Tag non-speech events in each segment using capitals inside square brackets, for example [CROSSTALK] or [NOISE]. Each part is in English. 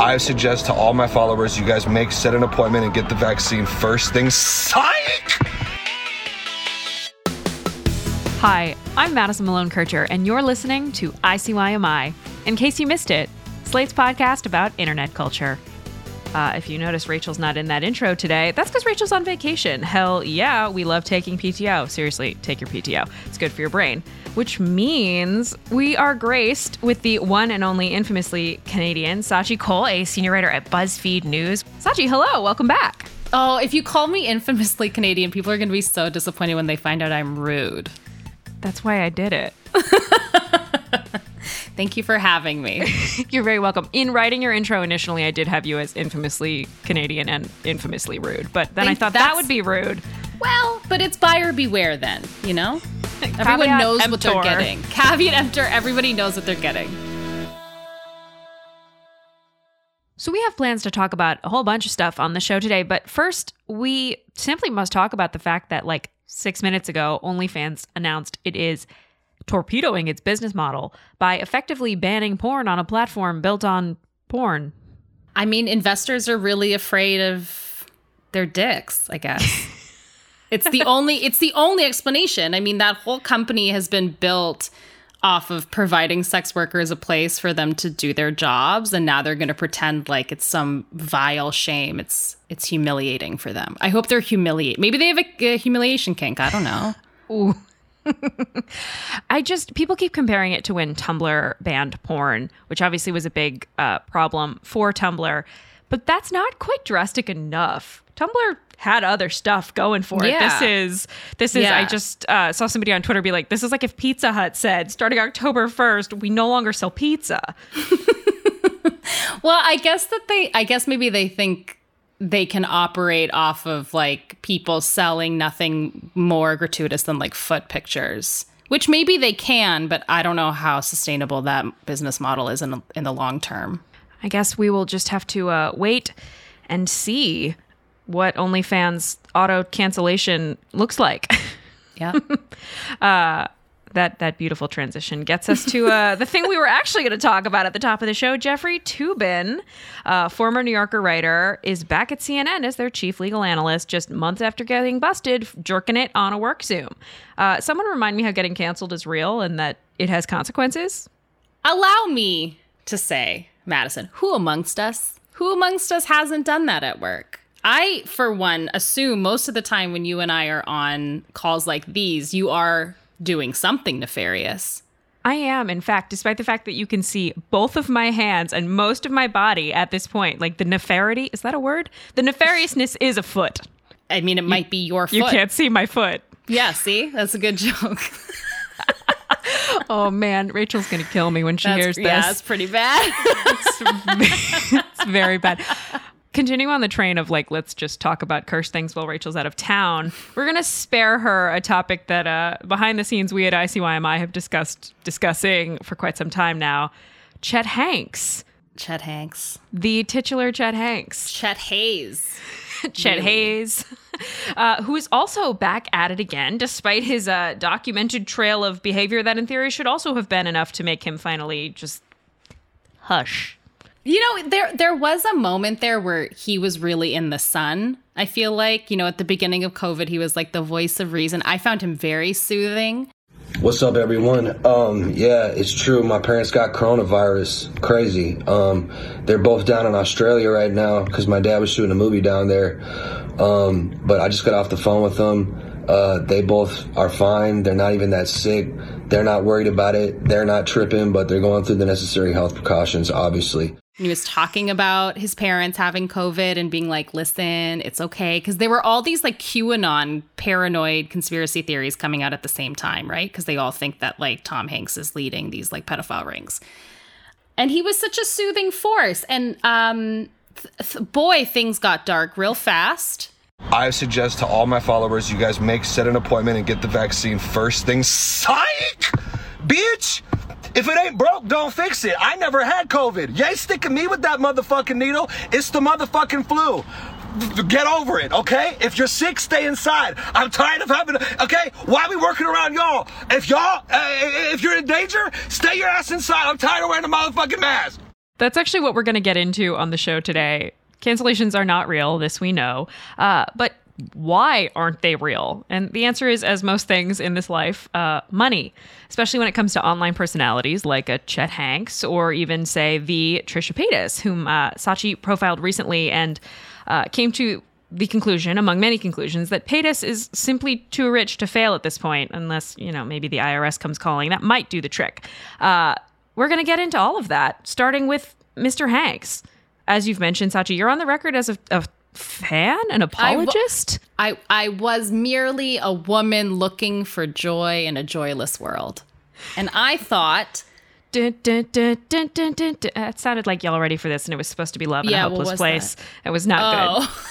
I suggest to all my followers, you guys make set an appointment and get the vaccine first thing. Psych! Hi, I'm Madison Malone Kircher, and you're listening to ICYMI. In case you missed it, Slate's podcast about internet culture. Uh, if you notice Rachel's not in that intro today, that's because Rachel's on vacation. Hell yeah, we love taking PTO. Seriously, take your PTO. It's good for your brain. Which means we are graced with the one and only infamously Canadian Scaachi Koul, a senior writer at BuzzFeed News. Scaachi, hello, welcome back. Oh, if you call me infamously Canadian, people are going to be so disappointed when they find out I'm rude. That's why I did it. [LAUGHS] Thank you for having me. [LAUGHS] You're very welcome. In writing your intro initially, I did have you as infamously Canadian and infamously rude, but then Think I thought that would be rude. well, but it's buyer beware then, you know? Everyone knows what they're emptor. getting. [LAUGHS] Caveat emptor, everybody knows what they're getting. So we have plans to talk about a whole bunch of stuff on the show today, but first we simply must talk about the fact that like 6 minutes ago OnlyFans announced it is torpedoing its business model by effectively banning porn on a platform built on porn. I mean, investors are really afraid of their dicks, I guess. [LAUGHS] it's the only it's the only explanation. I mean, that whole company has been built off of providing sex workers a place for them to do their jobs and now they're going to pretend like it's some vile shame. It's it's humiliating for them. I hope they're humiliate. Maybe they have a, a humiliation kink. I don't know. Ooh. [LAUGHS] I just people keep comparing it to when Tumblr banned porn, which obviously was a big uh, problem for Tumblr, but that's not quite drastic enough. Tumblr had other stuff going for it. Yeah. This is this is. I just uh, saw somebody on Twitter be like, "This is like if Pizza Hut said, starting October first, we no longer sell pizza." [LAUGHS] Well, I guess that they, I guess maybe they think they can operate off of like people selling nothing more gratuitous than like foot pictures, which maybe they can, but I don't know how sustainable that business model is in, in the long term. I guess we will just have to uh, wait and see what OnlyFans auto cancellation looks like. Yeah. [LAUGHS] that that beautiful transition gets us to uh, the thing we were actually going to talk about at the top of the show. Jeffrey Toobin, uh, former New Yorker writer, is back at CNN as their chief legal analyst, just months after getting busted jerking it on a work Zoom. Uh, someone remind me how getting canceled is real and that it has consequences. Allow me to say, Madison, who amongst us, who amongst us hasn't done that at work? I, for one, assume most of the time when you and I are on calls like these, you are doing something nefarious. I am, in fact, despite the fact that you can see both of my hands and most of my body at this point, like the nefarity, is that a word? The nefariousness is a foot. I mean, it might be your foot. You can't see my foot. Yeah, see? That's a good joke. [LAUGHS] Oh man, Rachel's gonna kill me when she That's, hears this. yeah, that's pretty bad. [LAUGHS] it's very bad. Continuing on the train of like, let's just talk about curse things while Rachel's out of town. We're gonna spare her a topic that uh, behind the scenes we at ICYMI have discussed discussing for quite some time now. Chet Hanks, Chet Hanks. the titular Chet Hanks, Chet Haze. [LAUGHS] Chet Really? Haze, [LAUGHS] uh, who is also back at it again, despite his uh, documented trail of behavior that, in theory, should also have been enough to make him finally just hush. You know, there there was a moment there where he was really in the sun. I feel like, you know, at the beginning of COVID, he was like the voice of reason. I found him very soothing. What's up, everyone? Um, yeah, it's true. My parents got coronavirus. Crazy. Um, they're both down in Australia right now because my dad was shooting a movie down there. Um, but I just got off the phone with them. Uh, they both are fine. They're not even that sick. They're not worried about it. They're not tripping, but they're going through the necessary health precautions, obviously. And he was talking about his parents having COVID and being like, listen, it's okay. Because there were all these like QAnon paranoid conspiracy theories coming out at the same time, right? Because they all think that like Tom Hanks is leading these like pedophile rings. And he was such a soothing force. And um, th- th- boy, things got dark real fast. I suggest to all my followers, you guys make set an appointment and get the vaccine first thing. Psych! Bitch! If it ain't broke, don't fix it. I never had COVID. You ain't sticking me with that motherfucking needle. It's the motherfucking flu. Get over it, okay? If you're sick, stay inside. I'm tired of having, okay? Why we working around y'all? If y'all, uh, if you're in danger, stay your ass inside. I'm tired of wearing a motherfucking mask. That's actually what we're going to get into on the show today. Cancellations are not real, this we know. Uh, but why aren't they real? And the answer is, as most things in this life, uh, money, especially when it comes to online personalities like a Chet Hanks or even, say, the Trisha Paytas, whom uh, Scaachi profiled recently and uh, came to the conclusion, among many conclusions, that Paytas is simply too rich to fail at this point, unless, you know, maybe the IRS comes calling. That might do the trick. Uh, we're going to get into all of that, starting with Mr. Hanks. As you've mentioned, Scaachi, you're on the record as a, a fan, an apologist. I, I was merely a woman looking for joy in a joyless world. And I thought. Dun, dun, dun, dun, dun, dun, dun. It sounded like y'all ready for this, and it was supposed to be love in Yeah, a hopeless place. that? It was not Oh.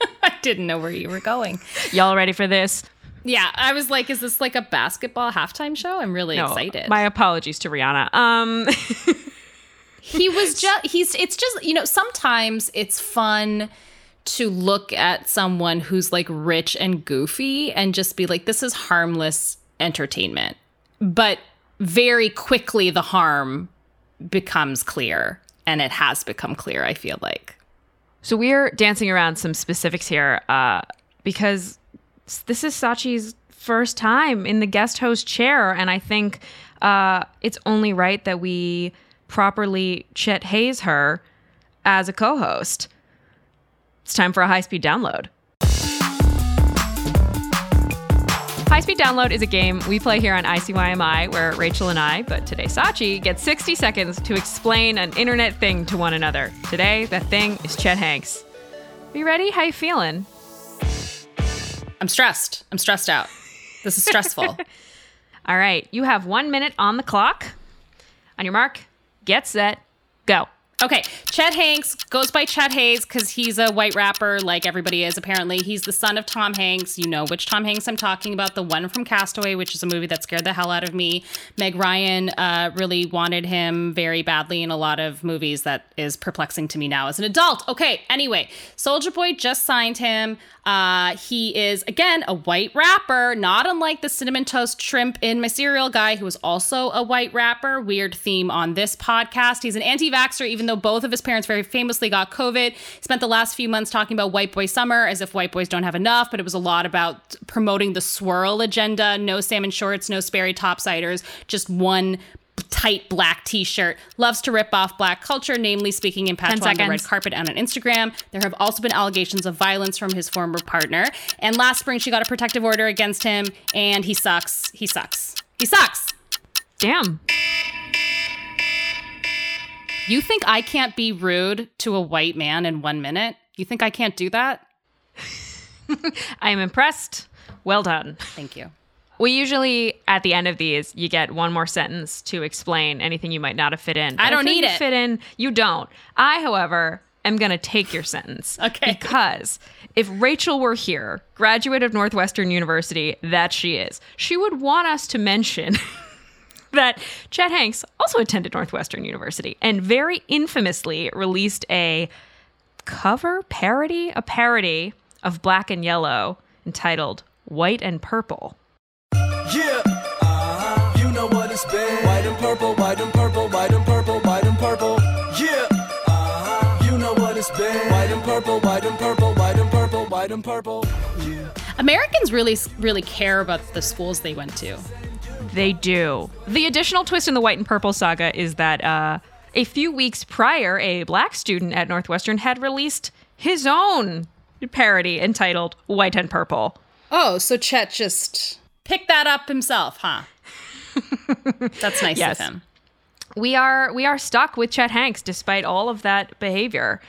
[LAUGHS] I didn't know where you were going. Y'all ready for this? Yeah, I was like, is this like a basketball halftime show? I'm really No, excited. My apologies to Rihanna. Um, [LAUGHS] he was just he's it's just you know sometimes it's fun to look at someone who's like rich and goofy and just be like this is harmless entertainment. But very quickly the harm becomes clear and it has become clear i feel like. So we're dancing around some specifics here uh, because this is Scaachi's first time in the guest host chair, and I think uh, it's only right that we properly Chet Haze her as a co-host. It's time for a high-speed download. High Speed Download is a game we play here on ICYMI where Rachel and I, but today Scaachi, get 60 seconds to explain an internet thing to one another. Today, that thing is Chet Hanks. You ready? How you feeling? i'm stressed i'm stressed out this is stressful [LAUGHS] All right, you have one minute on the clock. On your mark, get set, go. Okay, Chet Hanks goes by Chet Haze because he's a white rapper, like everybody is apparently. He's the son of Tom Hanks. You know which Tom Hanks I'm talking about, the one from Castaway, which is a movie that scared the hell out of me. Meg Ryan uh, really wanted him very badly in a lot of movies that is perplexing to me now as an adult. Okay, anyway, Soulja Boy just signed him. Uh, he is, again, a white rapper, not unlike the Cinnamon Toast Shrimp in My Cereal guy, who is also a white rapper. Weird theme on this podcast. He's an anti vaxxer, even though both of his parents very famously got COVID. Spent the last few months talking about white boy summer as if white boys don't have enough, but it was a lot about promoting the swirl agenda. No salmon shorts, no Sperry topsiders, just one tight black t-shirt. Loves to rip off black culture namely speaking in patois on the red carpet and on instagram. There have also been allegations of violence from his former partner. And last spring she got a protective order against him and he sucks. He sucks. He sucks. Damn. You think i can't be rude to a white man in one minute you think i can't do that [LAUGHS] I am impressed. Well done. thank you We usually, at the end of these, you get one more sentence to explain anything you might not have fit in. But I don't need it. Fit in. You don't. I, however, am going to take your sentence. [LAUGHS] Okay. Because if Rachel were here, graduate of Northwestern University, that she is, she would want us to mention [LAUGHS] that Chet Hanks also attended Northwestern University and very infamously released a cover parody, a parody of Black and Yellow entitled White and Purple. Yeah, uh-huh. you know what it's been. White and purple, white and purple, white and purple, white and purple. Yeah, uh-huh. you know what it's been. White and purple, white and purple, white and purple, white and purple. Yeah. americans really really care about the schools they went to They do. The additional twist in the white and purple saga is that uh, a few weeks prior, a black student at Northwestern had released his own parody entitled White and Purple. oh so chet just picked that up himself huh [LAUGHS] that's nice Yes. of him We are we are stuck with Chet Hanks despite all of that behavior.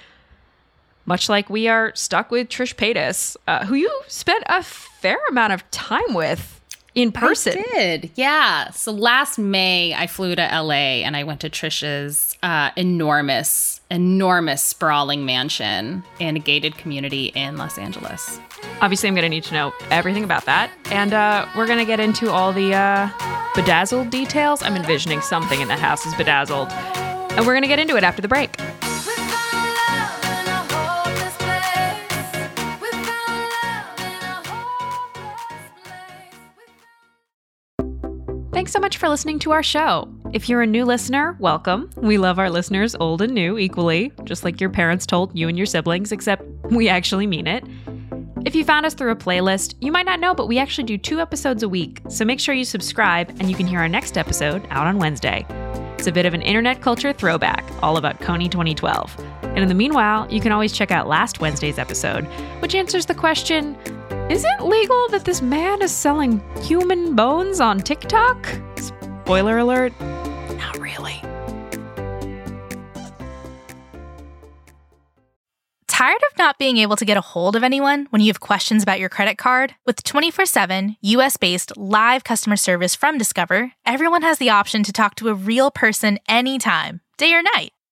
Much like we are stuck with Trish Paytas, uh, who you spent a fair amount of time with in person. I did, yeah. So last May, I flew to LA and I went to Trisha's uh, enormous, enormous sprawling mansion in a gated community in Los Angeles. Obviously, I'm going to need to know everything about that. And uh, we're going to get into all the uh, bedazzled details. I'm envisioning something in that house is bedazzled. And we're going to get into it after the break. Thanks so much for listening to our show. If you're a new listener, welcome. We love our listeners, old and new, equally, just like your parents told you and your siblings, except we actually mean it. If you found us through a playlist, you might not know, but we actually do two episodes a week, so make sure you subscribe and you can hear our next episode out on Wednesday. It's a bit of an internet culture throwback, all about Kony 2012. And in the meanwhile, you can always check out last Wednesday's episode, which answers the question Is it legal that this man is selling human bones on TikTok? Spoiler alert, not really. Tired of not being able to get a hold of anyone when you have questions about your credit card? With 24 7 US based live customer service from Discover, everyone has the option to talk to a real person anytime, day or night.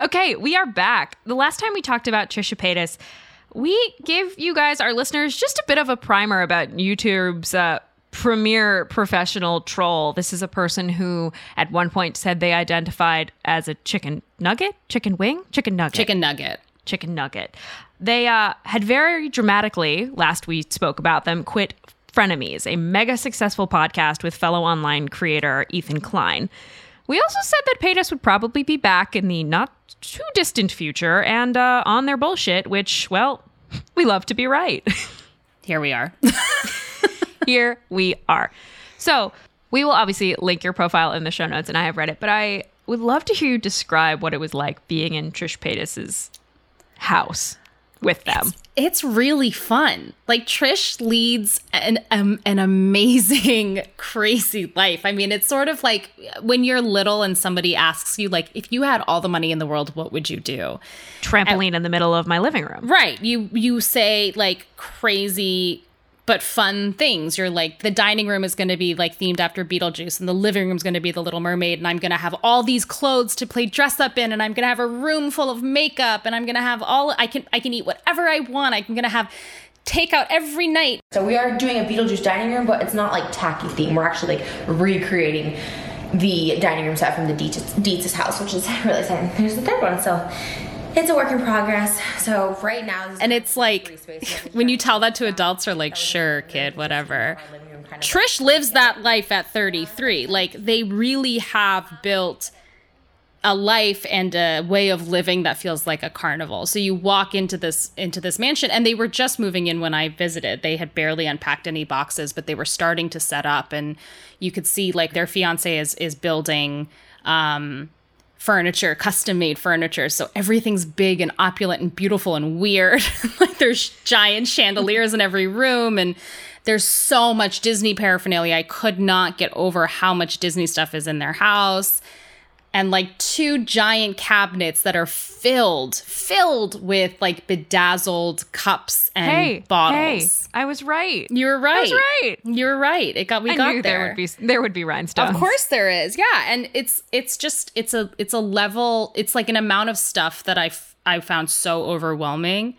Okay, we are back. The last time we talked about Trisha Paytas, we gave you guys, our listeners, just a bit of a primer about YouTube's uh, premier professional troll. This is a person who at one point said they identified as a chicken nugget, chicken wing, chicken nugget, Chicken nugget. chicken nugget. They uh, had very dramatically, last we spoke about them, quit Frenemies, a mega successful podcast with fellow online creator Ethan Klein. We also said that Paytas would probably be back in the not too distant future and uh, on their bullshit, which, well, [LAUGHS] we love to be right. [LAUGHS] Here we are. [LAUGHS] Here we are. So we will obviously link your profile in the show notes, and I have read it, but I would love to hear you describe what it was like being in Trish Paytas's house with them. It's really fun. Like Trish leads an um, an amazing, [LAUGHS] crazy life. I mean, it's sort of like when you're little and somebody asks you, like, if you had all the money in the world, what would you do? Trampoline in the middle of my living room. Right. You you say like crazy but fun things. You're like the dining room is going to be like themed after Beetlejuice and the living room is going to be the Little Mermaid and I'm going to have all these clothes to play dress up in and I'm going to have a room full of makeup and I'm going to have all I can I can eat whatever I want. I'm going to have takeout every night. So we are doing a Beetlejuice dining room, but it's not like tacky theme. We're actually like recreating the dining room set from the Deetz- Deetz's house, which is really exciting. There's the third one, so it's a work in progress. So right now, And it's like [LAUGHS] when you tell that to adults are like, "Sure, kid, whatever." Trish lives that life at 33. Like they really have built a life and a way of living that feels like a carnival. So you walk into this into this mansion and they were just moving in when I visited. They had barely unpacked any boxes, but they were starting to set up and you could see like their fiance is is building um furniture, custom made furniture. So everything's big and opulent and beautiful and weird. [LAUGHS] like there's giant chandeliers in every room and there's so much Disney paraphernalia. I could not get over how much Disney stuff is in their house. And like two giant cabinets that are filled, filled with like bedazzled cups and Hey, bottles. hey, I was right. You were right. I was right. You were right. It got we I got knew there. there would be there would be rhinestones. Of course there is. Yeah, and it's it's just it's a it's a level it's like an amount of stuff that I f- I found so overwhelming.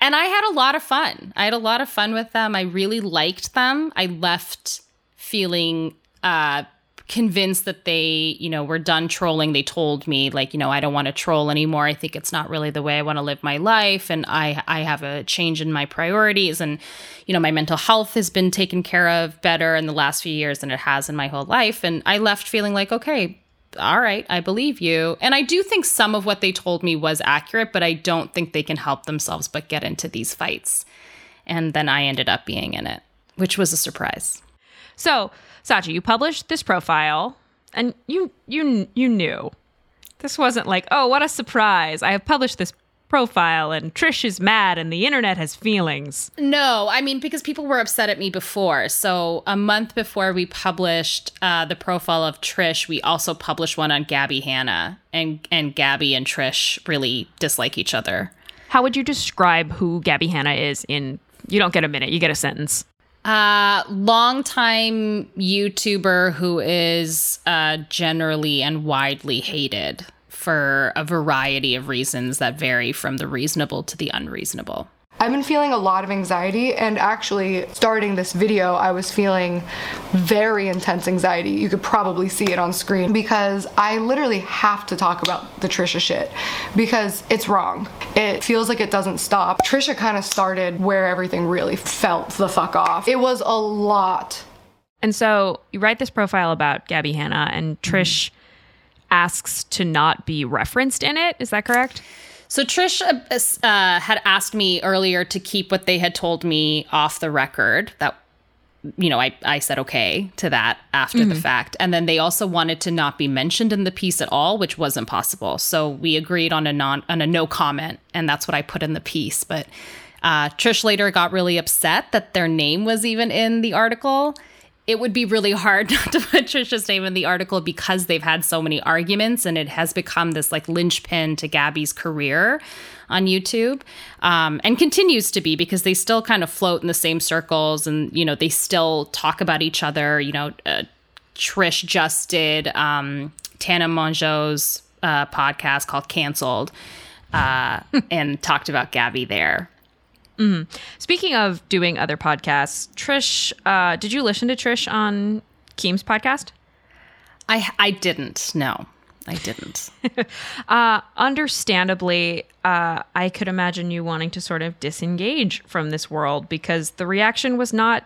And I had a lot of fun. I had a lot of fun with them. I really liked them. I left feeling uh convinced that they, you know, were done trolling. They told me like, you know, I don't want to troll anymore. I think it's not really the way I want to live my life and I I have a change in my priorities and you know, my mental health has been taken care of better in the last few years than it has in my whole life and I left feeling like, okay, all right, I believe you. And I do think some of what they told me was accurate, but I don't think they can help themselves but get into these fights. And then I ended up being in it, which was a surprise. So, Scaachi, you published this profile, and you you you knew this wasn't like, oh, what a surprise! I have published this profile, and Trish is mad, and the internet has feelings. No, I mean because people were upset at me before. So a month before we published uh, the profile of Trish, we also published one on Gabby Hanna, and and Gabby and Trish really dislike each other. How would you describe who Gabby Hanna is in? You don't get a minute; you get a sentence. Uh, longtime YouTuber who is uh, generally and widely hated for a variety of reasons that vary from the reasonable to the unreasonable. I've been feeling a lot of anxiety, and actually, starting this video, I was feeling very intense anxiety. You could probably see it on screen because I literally have to talk about the Trisha shit because it's wrong. It feels like it doesn't stop. Trisha kind of started where everything really felt the fuck off. It was a lot. And so you write this profile about Gabby Hanna, and Trish mm-hmm. asks to not be referenced in it. Is that correct? So Trish uh, uh, had asked me earlier to keep what they had told me off the record. That you know, I I said okay to that after the fact, and then they also wanted to not be mentioned in the piece at all, which wasn't possible. So we agreed on a non on a no comment, and that's what I put in the piece. But uh, Trish later got really upset that their name was even in the article. It would be really hard [LAUGHS] not to put Trisha's name in the article because they've had so many arguments and it has become this like linchpin to Gabby's career on YouTube um, and continues to be because they still kind of float in the same circles and, you know, they still talk about each other. You know, uh, Trish just did um, Tana Mongeau's uh, podcast called Cancelled uh, [LAUGHS] and talked about Gabby there. Speaking of doing other podcasts, Trish, uh, did you listen to Trish on Keem's podcast? I I didn't. No, I didn't. [LAUGHS] Uh, understandably, uh, I could imagine you wanting to sort of disengage from this world because the reaction was not.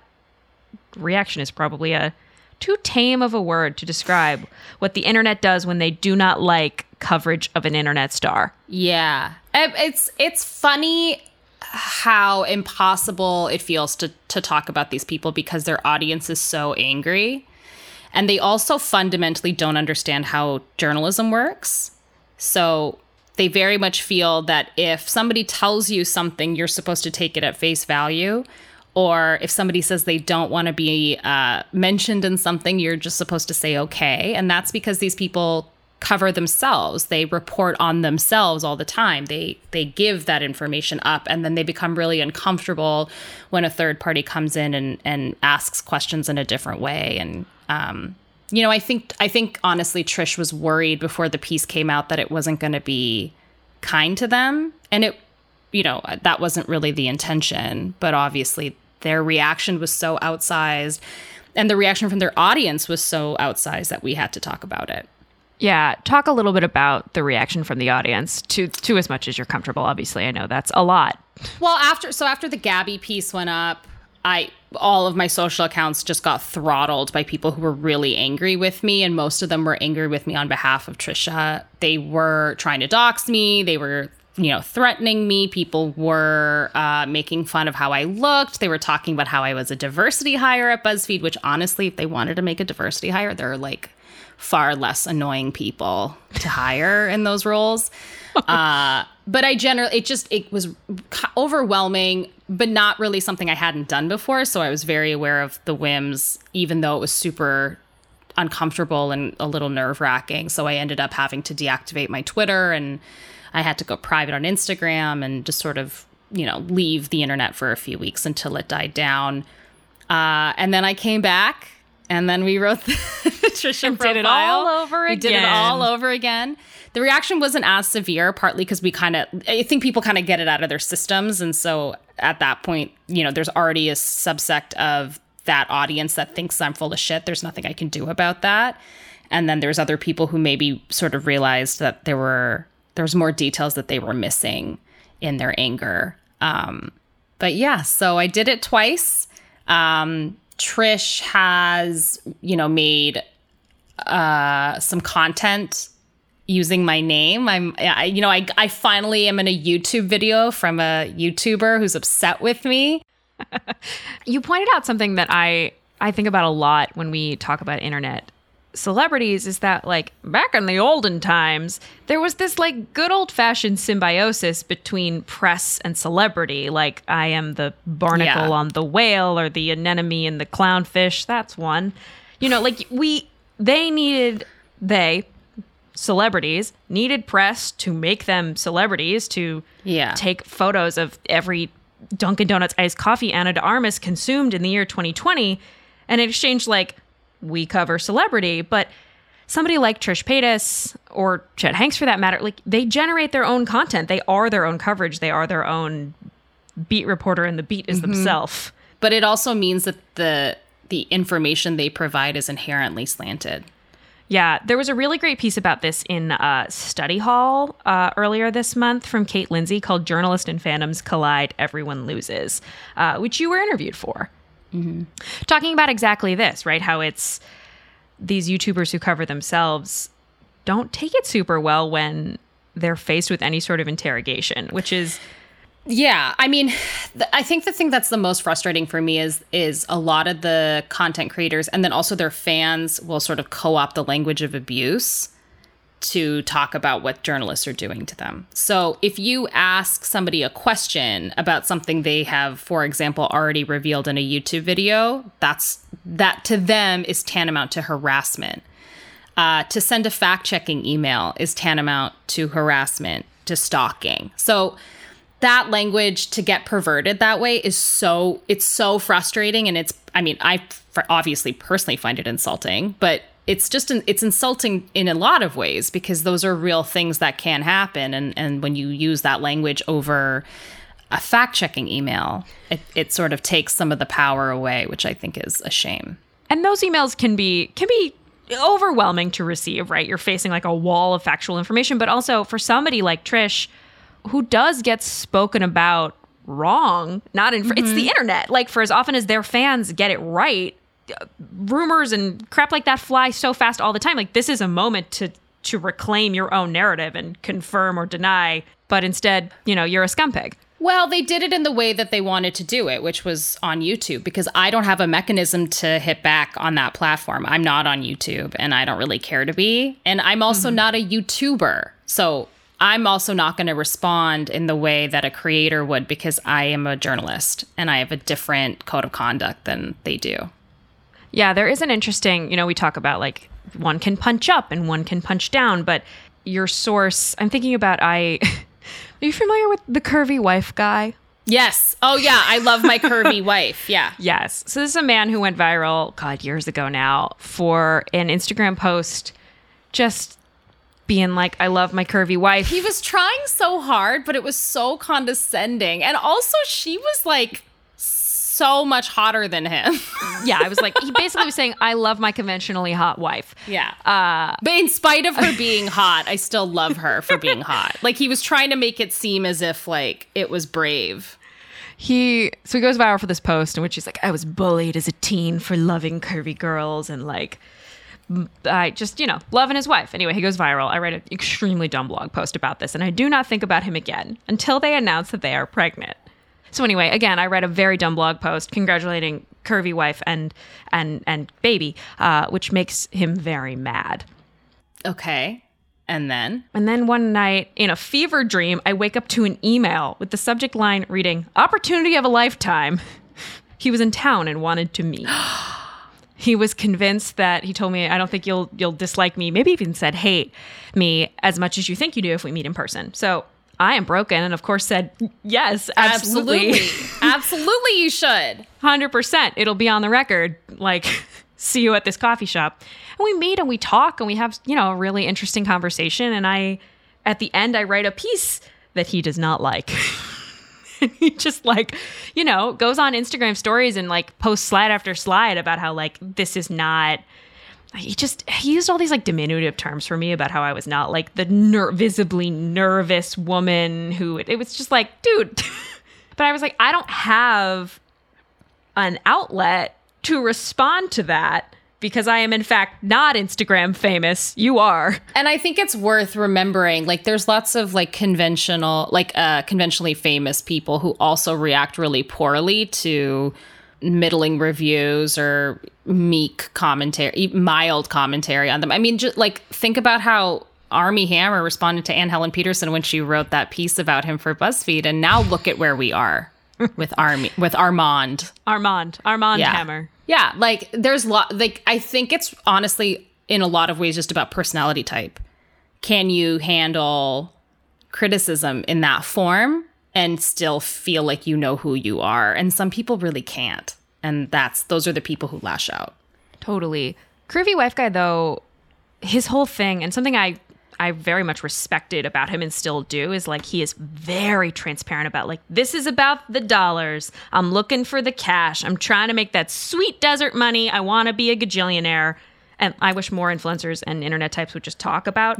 Reaction is probably a too tame of a word to describe what the internet does when they do not like coverage of an internet star. Yeah. It's it's funny how impossible it feels to to talk about these people because their audience is so angry. And they also fundamentally don't understand how journalism works. So they very much feel that if somebody tells you something, you're supposed to take it at face value. Or if somebody says they don't want to be uh, mentioned in something, you're just supposed to say okay. And that's because these people cover themselves. They report on themselves all the time. They they give that information up and then they become really uncomfortable when a third party comes in and, and asks questions in a different way. And um, you know, I think I think honestly Trish was worried before the piece came out that it wasn't gonna be kind to them. And it you know, that wasn't really the intention, but obviously their reaction was so outsized and the reaction from their audience was so outsized that we had to talk about it. Yeah, talk a little bit about the reaction from the audience to to as much as you're comfortable. Obviously, I know that's a lot. Well, after so after the Gabby piece went up, I all of my social accounts just got throttled by people who were really angry with me, and most of them were angry with me on behalf of Trisha. They were trying to dox me. They were you know threatening me. People were uh, making fun of how I looked. They were talking about how I was a diversity hire at BuzzFeed. Which honestly, if they wanted to make a diversity hire, there are like far less annoying people to hire in those roles. [LAUGHS] Uh, but I generally, it just, it was overwhelming, but not really something I hadn't done before. So I was very aware of the whims, even though it was super uncomfortable and a little nerve wracking. So I ended up having to deactivate my Twitter and I had to go private on Instagram and just sort of, you know, leave the internet for a few weeks until it died down. Uh, and then I came back and then we wrote [LAUGHS] the Trisha And profile. did it all over We did it all over again. The reaction wasn't as severe, partly because we kind of, I think people kind of get it out of their systems. And so at that point, you know, there's already a subsect of that audience that thinks I'm full of shit. There's nothing I can do about that. And then there's other people who maybe sort of realized that there were, there was more details that they were missing in their anger. Um, but yeah, so I did it twice. Um, Trish has, you know, made uh, some content using my name. I'm, I, you know, I, I finally am in a YouTube video from a YouTuber who's upset with me. [LAUGHS] You pointed out something that I I think about a lot when we talk about internet celebrities is that like back in the olden times there was this like good old fashioned symbiosis between press and celebrity like I am the barnacle Yeah. on the whale or the anemone and the clownfish that's one you know like we they needed they celebrities needed press to make them celebrities to Yeah. take photos of every Dunkin' Donuts iced coffee Ana de Armas consumed in the year 2020, and in exchange, like we cover celebrity, but somebody like Trish Paytas or Chet Hanks, for that matter, like they generate their own content. They are their own coverage. They are their own beat reporter, and the beat is themselves. But it also means that the the information they provide is inherently slanted. Yeah, there was a really great piece about this in uh, Study Hall uh, earlier this month from Kate Lindsay called Journalist and Fandoms Collide, Everyone Loses, uh, which you were interviewed for. Mm-hmm. Talking about exactly this, right? How it's these YouTubers who cover themselves don't take it super well when they're faced with any sort of interrogation, which is Yeah, I mean, th- I think the thing that's the most frustrating for me is is a lot of the content creators and then also their fans will sort of co-opt the language of abuse to talk about what journalists are doing to them. So, if you ask somebody a question about something they have for example already revealed in a YouTube video, that's that to them is tantamount to harassment. Uh, to send a fact checking email is tantamount to harassment, to stalking. So, that language to get perverted that way is so it's so frustrating and it's i mean i obviously personally find it insulting but it's just an, it's insulting in a lot of ways because those are real things that can happen. And and when you use that language over a fact checking email it, it sort of takes some of the power away which i think is a shame. And those emails can be can be overwhelming to receive right? You're facing like a wall of factual information but also for somebody like trish who does get spoken about wrong not in it's the mm-hmm. internet. Like for as often as their fans get it right rumors and crap like that fly so fast all the time like this is a moment to to reclaim your own narrative and confirm or deny but instead you know you're a scumpig Well, they did it in the way that they wanted to do it, which was on YouTube, because I don't have a mechanism to hit back on that platform. I'm not on YouTube and I don't really care to be. And I'm also mm-hmm. not a YouTuber. So I'm also not going to respond in the way that a creator would because I am a journalist and I have a different code of conduct than they do. Yeah, there is an interesting, you know, we talk about like one can punch up and one can punch down, but your source, I'm thinking about I [LAUGHS] Are you familiar with the curvy wife guy? Yes. Oh, yeah. I love my curvy [LAUGHS] wife. Yeah. Yes. So this is a man who went viral, God, years ago now, for an Instagram post just being like, I love my curvy wife. He was trying so hard, but it was so condescending. And also, she was like so much hotter than him. [LAUGHS] yeah, I was like, he basically was saying, I love my conventionally hot wife. yeah. Uh, but in spite of her being hot, I still love her for being hot. Like he was trying to make it seem as if like it was brave. he so he goes viral for this post in which he's like i was bullied as a teen for loving curvy girls and like i just you know loving his wife anyway he goes viral i write an extremely dumb blog post about this and i do not think about him again until they announce that they are pregnant so anyway again i read a very dumb blog post congratulating curvy wife and and and baby uh, which makes him very mad Okay. And then and then one night, in a fever dream, I wake up to an email with the subject line reading, Opportunity of a Lifetime. He was in town and wanted to meet. [GASPS] he was convinced that he told me, "I don't think you'll you'll dislike me." Maybe even said hate me as much as you think you do if we meet in person. So I am broken, and of course said yes, absolutely, Absolutely. [LAUGHS] Absolutely, you should. hundred percent. It'll be on the record. Like, [LAUGHS] see you at this coffee shop, and we meet and we talk and we have you know a really interesting conversation. And I, at the end, I write a piece that he does not like. [LAUGHS] he just like you know goes on instagram stories and like posts slide after slide about how like this is not he just he used all these like diminutive terms for me about how i was not like the ner- visibly nervous woman who it was just like dude. [LAUGHS] But i was like i don't have an outlet to respond to that because i am in fact not instagram famous. You are. And I think it's worth remembering like there's lots of like conventional like uh conventionally famous people who also react really poorly to middling reviews or meek commentary mild commentary on them. I mean just like think about how Armie Hammer responded to Anne Helen Petersen when she wrote that piece about him for BuzzFeed and now look at where we are [LAUGHS] with Armie with Armand. armand armand Yeah. hammer Yeah, like there's lot like I think it's honestly in a lot of ways just about personality type. Can you handle criticism in that form and still feel like you know who you are? And some people really can't. And that's those are the people who lash out. Totally. Curvy wife guy though, his whole thing and something I I very much respected about him and still do is like he is very transparent about like this is about the dollars. I'm looking for the cash. I'm trying to make that sweet desert money. I want to be a gajillionaire. And I wish more influencers and internet types would just talk about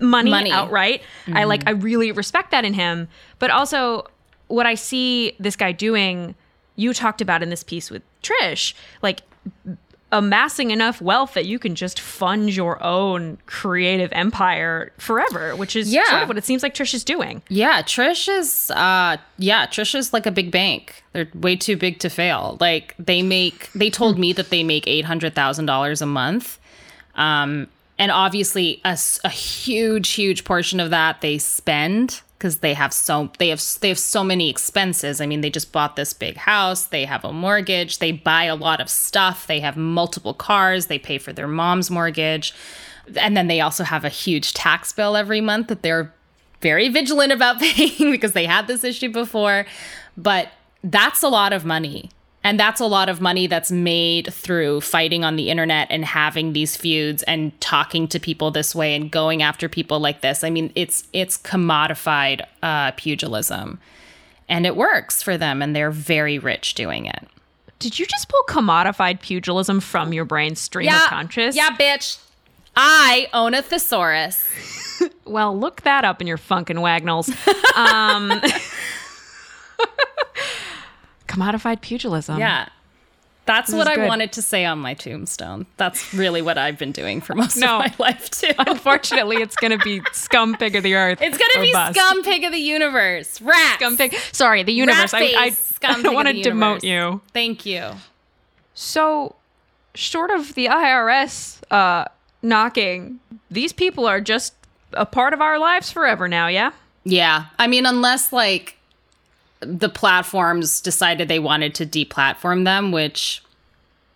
money, Money. outright. I like I really respect that in him. But also what I see this guy doing, you talked about in this piece with Trish, like amassing enough wealth that you can just fund your own creative empire forever, which is Yeah. sort of what it seems like Trish is doing. Yeah, Trish is uh yeah, Trish is like a big bank. They're way too big to fail. Like they make they told me that they make $800,000 a month. Um and obviously a huge huge portion of that they spend because they have so they have they have so many expenses. I mean, they just bought this big house, they have a mortgage, they buy a lot of stuff, they have multiple cars, they pay for their mom's mortgage. And then they also have a huge tax bill every month that they're very vigilant about [LAUGHS] paying because they had this issue before. But that's a lot of money. And that's a lot of money that's made through fighting on the internet and having these feuds and talking to people this way and going after people like this. I mean, it's it's commodified uh, pugilism, and it works for them, and they're very rich doing it. Did you just pull commodified pugilism from your brain stream of conscious? yeah, bitch. I own a thesaurus. [LAUGHS] Well, look that up in your Funk & Wagnalls. [LAUGHS] Um, [LAUGHS] commodified pugilism. Yeah. That's what I good. wanted to say on my tombstone. That's really what I've been doing for [LAUGHS] most No. of my life too. [LAUGHS] Unfortunately, it's going to be scum pig of the earth. It's gonna be bust. scum pig of the universe. Rats. Scum pig. Sorry, the universe. I, I, [LAUGHS] I pig don't want to demote you. Thank you. So, short of the IRS uh, knocking, these people are just a part of our lives forever now, yeah? Yeah. I mean, unless like the platforms decided they wanted to deplatform them, which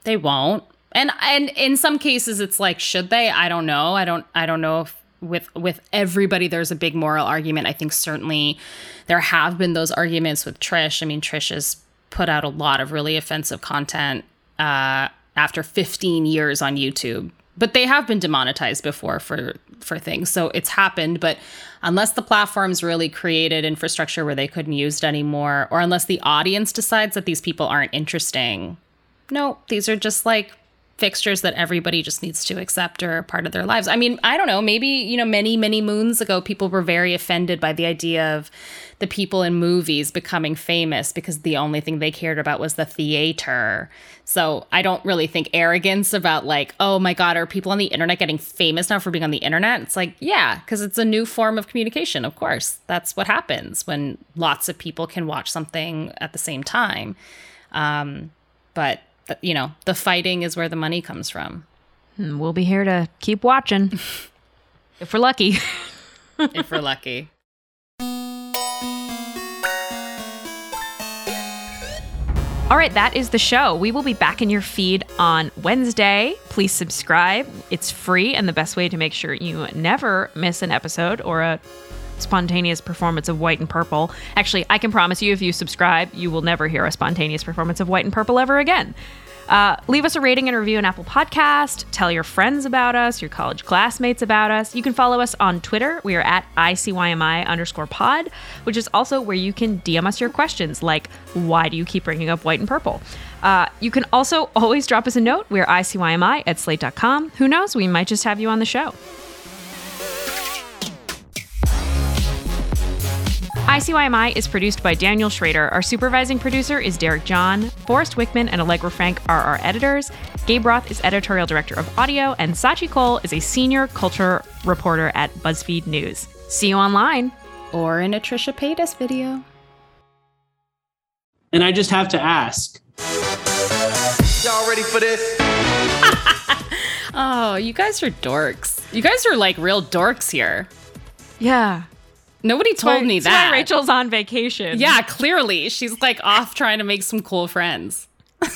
they won't. And and in some cases it's like should they? I don't know. I don't I don't know if with with everybody there's a big moral argument. I think certainly there have been those arguments with Trish. I mean, Trish has put out a lot of really offensive content uh after 15 years on YouTube. But they have been demonetized before for for things. So it's happened, but unless the platforms really created infrastructure where they couldn't use it anymore or unless the audience decides that these people aren't interesting, no, these are just like fixtures that everybody just needs to accept are part of their lives. I mean, I don't know, maybe, you know, many, many moons ago, people were very offended by the idea of the people in movies becoming famous because the only thing they cared about was the theater. So I don't really think arrogance about like, oh my God, are people on the internet getting famous now for being on the internet? It's like, yeah, because it's a new form of communication, of course. That's what happens when lots of people can watch something at the same time. Um, but th- you know, the fighting is where the money comes from. And we'll be here to keep watching. [LAUGHS] if we're lucky. [LAUGHS] if we're lucky. All right, that is the show. We will be back in your feed on Wednesday. Please subscribe. It's free and the best way to make sure you never miss an episode or a spontaneous performance of White and Purple. Actually, I can promise you if you subscribe, you will never hear a spontaneous performance of White and Purple ever again. Uh, leave us a rating and review on Apple Podcast. Tell your friends about us, your college classmates about us. You can follow us on Twitter. We are at ICYMI underscore pod, which is also where you can DM us your questions like, why do you keep bringing up white and purple? Uh, you can also always drop us a note. We're ICYMI at slate.com. Who knows? We might just have you on the show. ICYMI is produced by Daniel Schroeder. Our supervising producer is Derek John. Forrest Wickman and Allegra Frank are our editors. Gabe Roth is editorial director of audio, and Scaachi Koul is a senior culture reporter at BuzzFeed News. See you online. Or in a Trisha Paytas video. And I just have to ask. Y'all ready for this? [LAUGHS] Oh, you guys are dorks. You guys are like real dorks here. Yeah. Nobody told me why that. Rachel's on vacation. Yeah, clearly. She's like off trying to make some cool friends. [LAUGHS]